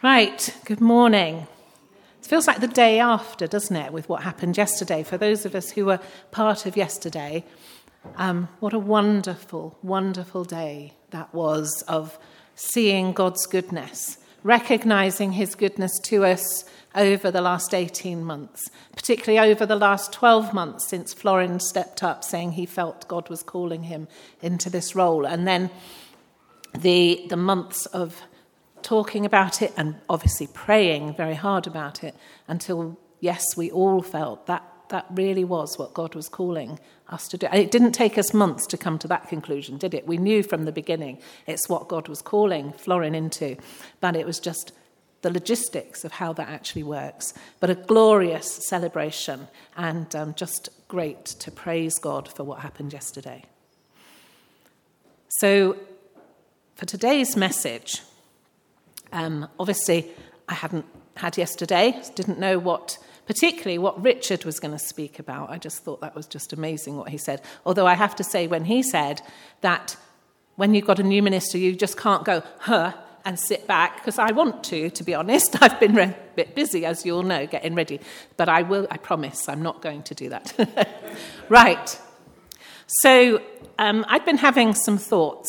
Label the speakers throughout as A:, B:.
A: Right, good morning. It feels like the day after, doesn't it, with what happened yesterday? For those of us who were part of yesterday, um, what a wonderful, wonderful day that was of seeing God's goodness, recognizing His goodness to us over the last 18 months, particularly over the last 12 months since Florin stepped up saying he felt God was calling him into this role. And then the, the months of talking about it and obviously praying very hard about it until, yes, we all felt that that really was what God was calling us to do. And it didn't take us months to come to that conclusion, did it? We knew from the beginning it's what God was calling Florin into, but it was just the logistics of how that actually works. But a glorious celebration and um, just great to praise God for what happened yesterday. So, for today's message, um, obviously, I hadn't had yesterday, didn't know what, particularly what Richard was going to speak about. I just thought that was just amazing what he said. Although I have to say, when he said that when you've got a new minister, you just can't go, huh, and sit back, because I want to, to be honest. I've been a bit busy, as you all know, getting ready. But I will, I promise, I'm not going to do that. right. So um, I'd been having some thoughts,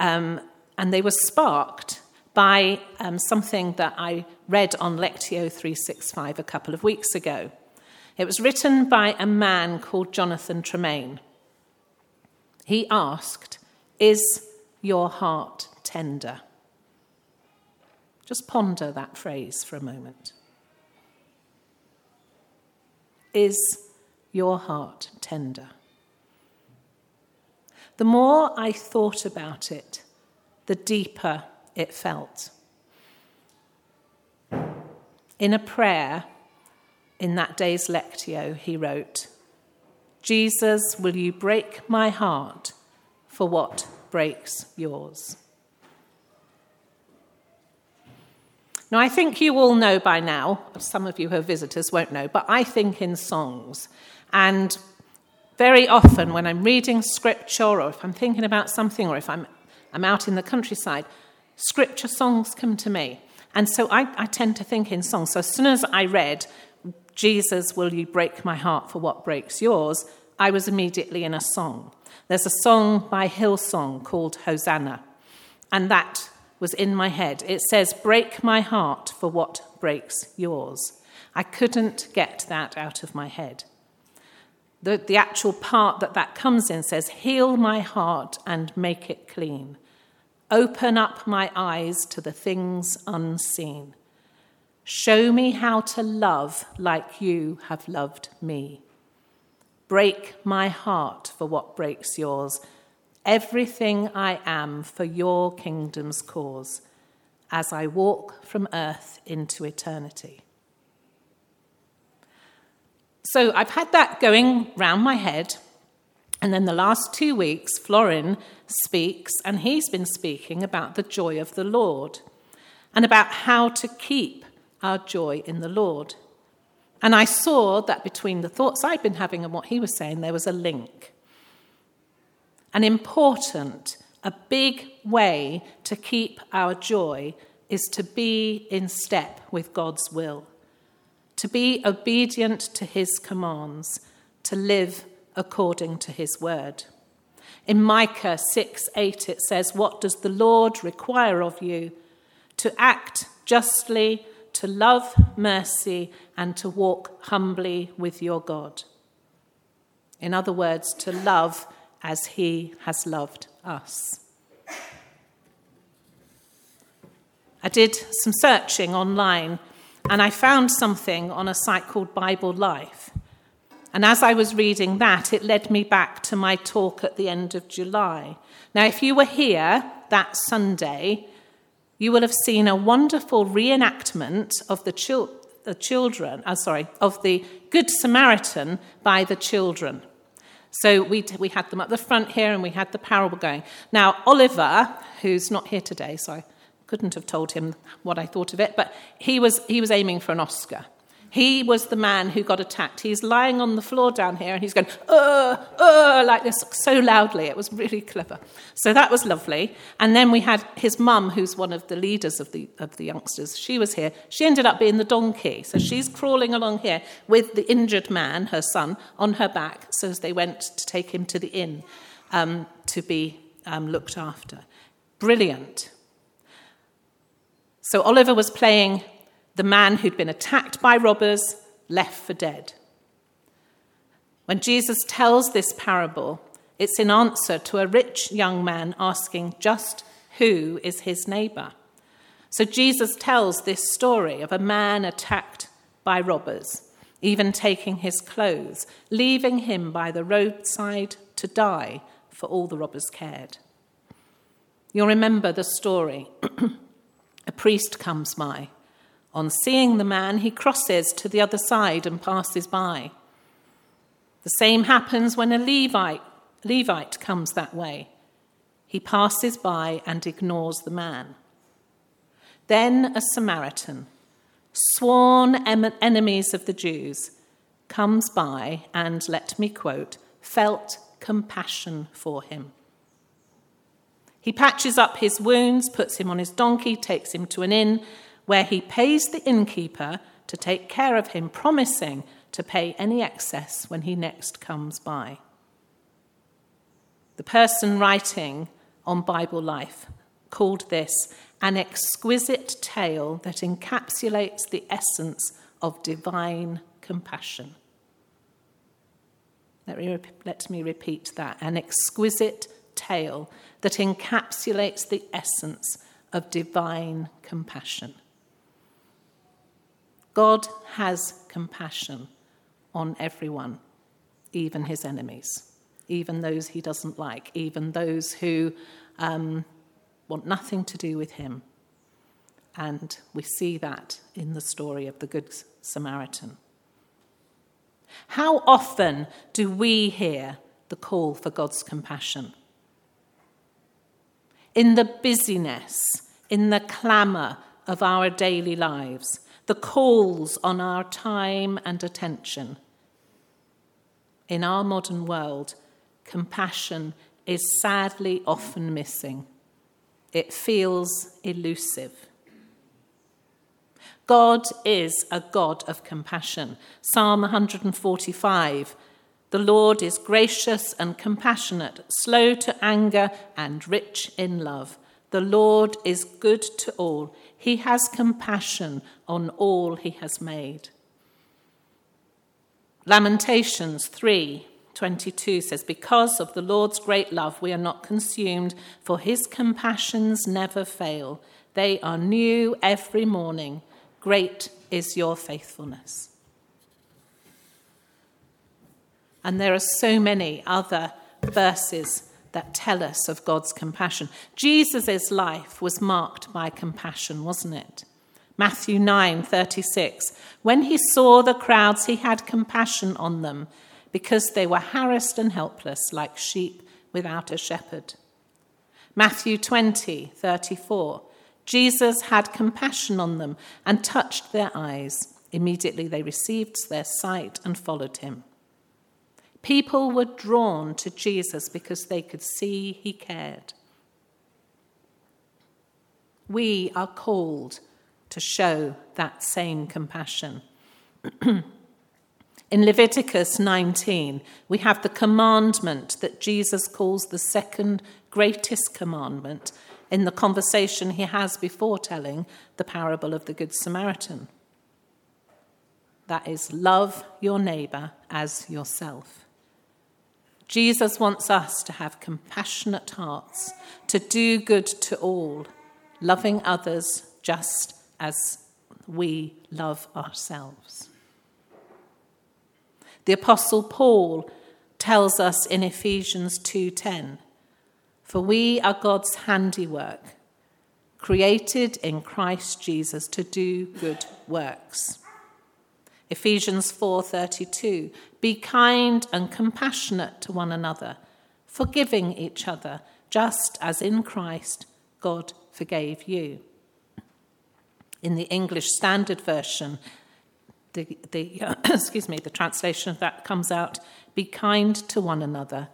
A: um, and they were sparked by um, something that I read on Lectio 365 a couple of weeks ago. It was written by a man called Jonathan Tremaine. He asked, Is your heart tender? Just ponder that phrase for a moment. Is your heart tender? The more I thought about it, the deeper it felt. In a prayer in that day's Lectio, he wrote, Jesus, will you break my heart for what breaks yours? Now, I think you all know by now, some of you who are visitors won't know, but I think in songs. And very often when I'm reading scripture or if I'm thinking about something or if I'm, I'm out in the countryside, scripture songs come to me. And so I, I tend to think in songs. So as soon as I read, Jesus, will you break my heart for what breaks yours? I was immediately in a song. There's a song by Hillsong called Hosanna, and that was in my head. It says, Break my heart for what breaks yours. I couldn't get that out of my head. The, the actual part that that comes in says, Heal my heart and make it clean. Open up my eyes to the things unseen. Show me how to love like you have loved me. Break my heart for what breaks yours. Everything I am for your kingdom's cause as I walk from earth into eternity. So I've had that going round my head and then the last two weeks, Florin speaks, and he's been speaking about the joy of the Lord and about how to keep our joy in the Lord. And I saw that between the thoughts I'd been having and what he was saying, there was a link. An important, a big way to keep our joy is to be in step with God's will, to be obedient to his commands, to live according to his word. In Micah 6 8, it says, What does the Lord require of you? To act justly, to love mercy, and to walk humbly with your God. In other words, to love as he has loved us. I did some searching online and I found something on a site called Bible Life. And as I was reading that, it led me back to my talk at the end of July. Now, if you were here that Sunday, you will have seen a wonderful reenactment of the, chil- the children, uh, sorry, of the Good Samaritan by the children. So we, we had them up the front here and we had the parable going. Now, Oliver, who's not here today, so I couldn't have told him what I thought of it, but he was, he was aiming for an Oscar. He was the man who got attacked. He's lying on the floor down here and he's going, uh, uh, like this so loudly. It was really clever. So that was lovely. And then we had his mum, who's one of the leaders of the, of the youngsters. She was here. She ended up being the donkey. So she's crawling along here with the injured man, her son, on her back. So as they went to take him to the inn um, to be um, looked after. Brilliant. So Oliver was playing the man who'd been attacked by robbers, left for dead. When Jesus tells this parable, it's in answer to a rich young man asking just who is his neighbor. So Jesus tells this story of a man attacked by robbers, even taking his clothes, leaving him by the roadside to die, for all the robbers cared. You'll remember the story. a priest comes by on seeing the man, he crosses to the other side and passes by. The same happens when a Levite, Levite comes that way. He passes by and ignores the man. Then a Samaritan, sworn enemies of the Jews, comes by and, let me quote, felt compassion for him. He patches up his wounds, puts him on his donkey, takes him to an inn, where he pays the innkeeper to take care of him, promising to pay any excess when he next comes by. The person writing on Bible Life called this an exquisite tale that encapsulates the essence of divine compassion. Let me, let me repeat that an exquisite tale that encapsulates the essence of divine compassion. God has compassion on everyone, even his enemies, even those he doesn't like, even those who um, want nothing to do with him. And we see that in the story of the Good Samaritan. How often do we hear the call for God's compassion? In the busyness, in the clamour of our daily lives, the calls on our time and attention. In our modern world, compassion is sadly often missing. It feels elusive. God is a God of compassion. Psalm 145 The Lord is gracious and compassionate, slow to anger, and rich in love. The Lord is good to all. He has compassion on all he has made. Lamentations 3 22 says, Because of the Lord's great love, we are not consumed, for his compassions never fail. They are new every morning. Great is your faithfulness. And there are so many other verses that tell us of God's compassion. Jesus' life was marked by compassion, wasn't it? Matthew 9:36 When he saw the crowds he had compassion on them because they were harassed and helpless like sheep without a shepherd. Matthew 20:34 Jesus had compassion on them and touched their eyes. Immediately they received their sight and followed him. People were drawn to Jesus because they could see he cared. We are called to show that same compassion. In Leviticus 19, we have the commandment that Jesus calls the second greatest commandment in the conversation he has before telling the parable of the Good Samaritan. That is, love your neighbour as yourself. Jesus wants us to have compassionate hearts, to do good to all, loving others just as we love ourselves. The apostle Paul tells us in Ephesians 2:10, "For we are God's handiwork, created in Christ Jesus to do good works." Ephesians 4:32 Be kind and compassionate to one another, forgiving each other, just as in Christ God forgave you. In the English Standard Version, the, the excuse me, the translation of that comes out be kind to one another,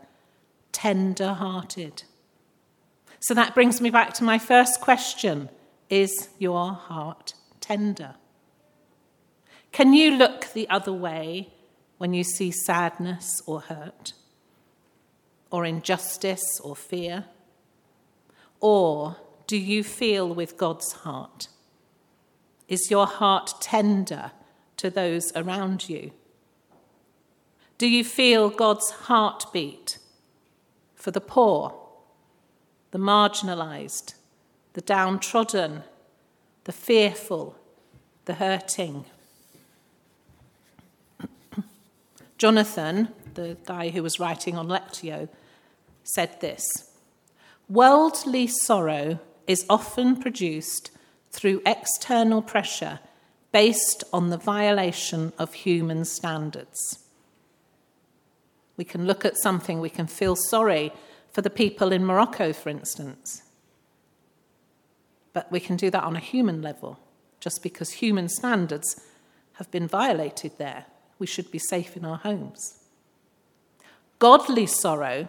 A: tender hearted. So that brings me back to my first question Is your heart tender? Can you look the other way when you see sadness or hurt, or injustice or fear? Or do you feel with God's heart? Is your heart tender to those around you? Do you feel God's heartbeat for the poor, the marginalized, the downtrodden, the fearful, the hurting? Jonathan, the guy who was writing on Lectio, said this Worldly sorrow is often produced through external pressure based on the violation of human standards. We can look at something, we can feel sorry for the people in Morocco, for instance. But we can do that on a human level, just because human standards have been violated there. We should be safe in our homes. Godly sorrow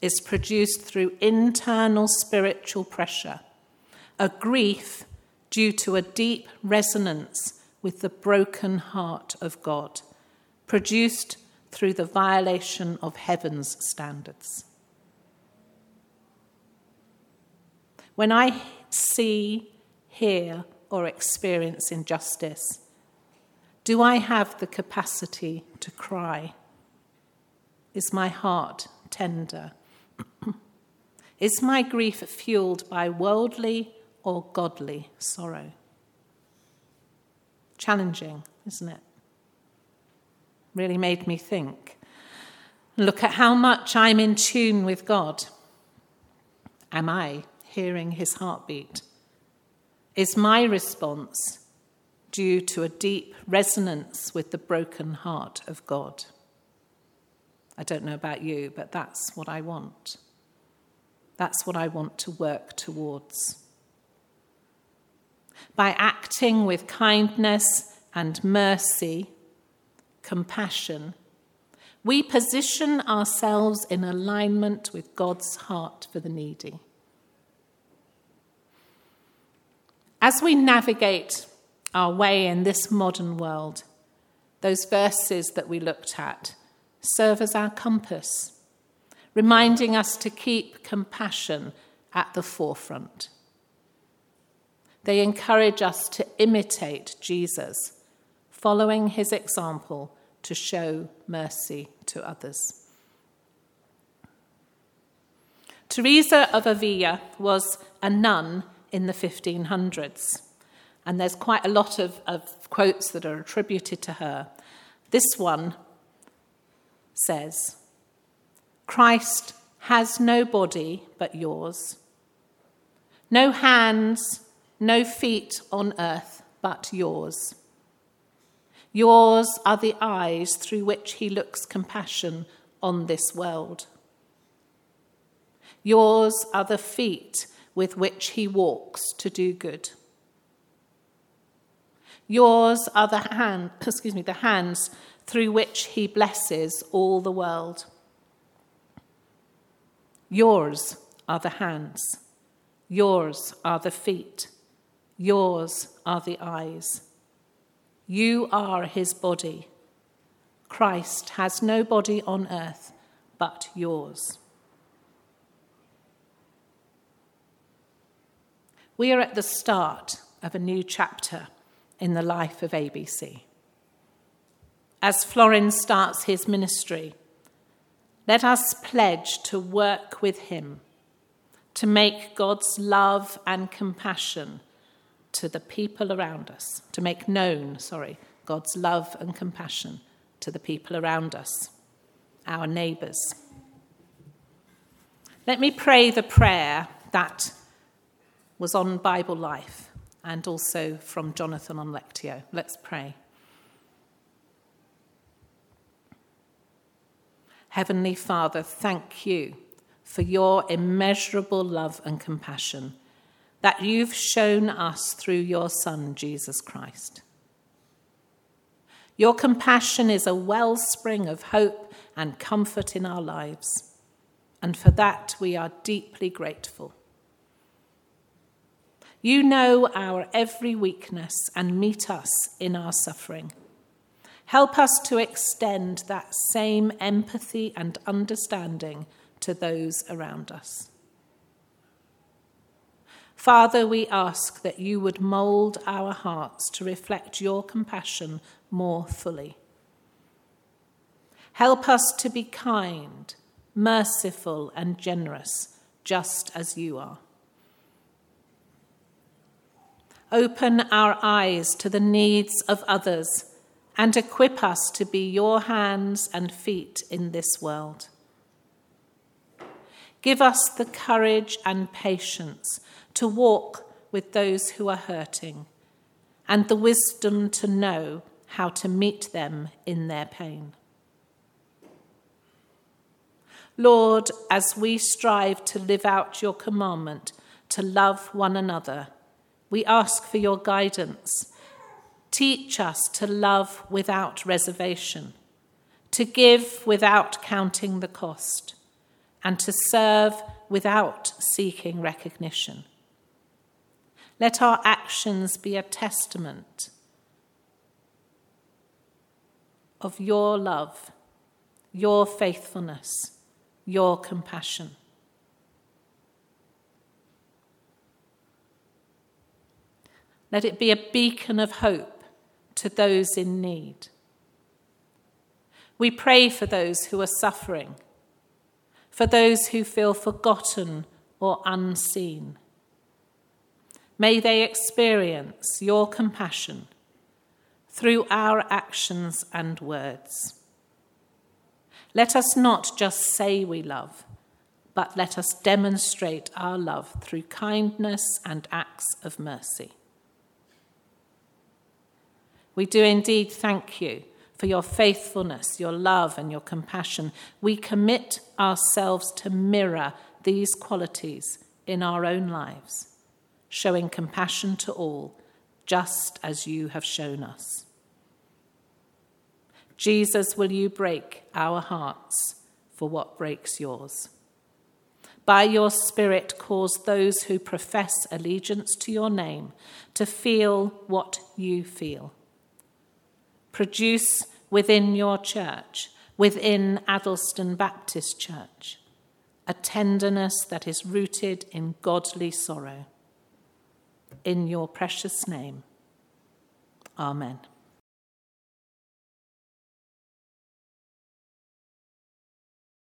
A: is produced through internal spiritual pressure, a grief due to a deep resonance with the broken heart of God, produced through the violation of heaven's standards. When I see, hear, or experience injustice, do I have the capacity to cry? Is my heart tender? Is my grief fueled by worldly or godly sorrow. Challenging, isn't it? Really made me think. Look at how much I'm in tune with God. Am I hearing his heartbeat? Is my response due to a deep resonance with the broken heart of God? I don't know about you, but that's what I want. That's what I want to work towards by acting with kindness and mercy, compassion, we position ourselves in alignment with God's heart for the needy. As we navigate our way in this modern world, those verses that we looked at serve as our compass, reminding us to keep compassion at the forefront. They encourage us to imitate Jesus, following his example to show mercy to others. Teresa of Avila was a nun in the 1500s, and there's quite a lot of, of quotes that are attributed to her. This one says, Christ has no body but yours, no hands no feet on earth but yours. Yours are the eyes through which he looks compassion on this world. Yours are the feet with which he walks to do good. Yours are the hand, excuse me, the hands through which he blesses all the world. Yours are the hands. Yours are the feet Yours are the eyes. You are his body. Christ has no body on earth but yours. We are at the start of a new chapter in the life of ABC. As Florin starts his ministry, let us pledge to work with him to make God's love and compassion to the people around us, to make known, sorry, God's love and compassion to the people around us, our neighbours. Let me pray the prayer that was on Bible Life and also from Jonathan on Lectio. Let's pray. Heavenly Father, thank you for your immeasurable love and compassion that you've shown us through your Son, Jesus Christ. Your compassion is a wellspring of hope and comfort in our lives, and for that we are deeply grateful. You know our every weakness and meet us in our suffering. Help us to extend that same empathy and understanding to those around us. Father, we ask that you would mould our hearts to reflect your compassion more fully. Help us to be kind, merciful, and generous, just as you are. Open our eyes to the needs of others and equip us to be your hands and feet in this world. Give us the courage and patience to walk with those who are hurting, and the wisdom to know how to meet them in their pain. Lord, as we strive to live out your commandment to love one another, we ask for your guidance. Teach us to love without reservation, to give without counting the cost, and to serve without seeking recognition. Let our actions be a testament of your love, your faithfulness, your compassion. Let it be a beacon of hope to those in need. We pray for those who are suffering, for those who feel forgotten or unseen. May they experience your compassion through our actions and words. Let us not just say we love, but let us demonstrate our love through kindness and acts of mercy. We do indeed thank you for your faithfulness, your love, and your compassion. We commit ourselves to mirror these qualities in our own lives showing compassion to all, just as you have shown us. Jesus, will you break our hearts for what breaks yours? By your Spirit, cause those who profess allegiance to your name to feel what you feel. Produce within your church, within Addlestone Baptist Church, a tenderness that is rooted in godly sorrow in your precious name. Amen.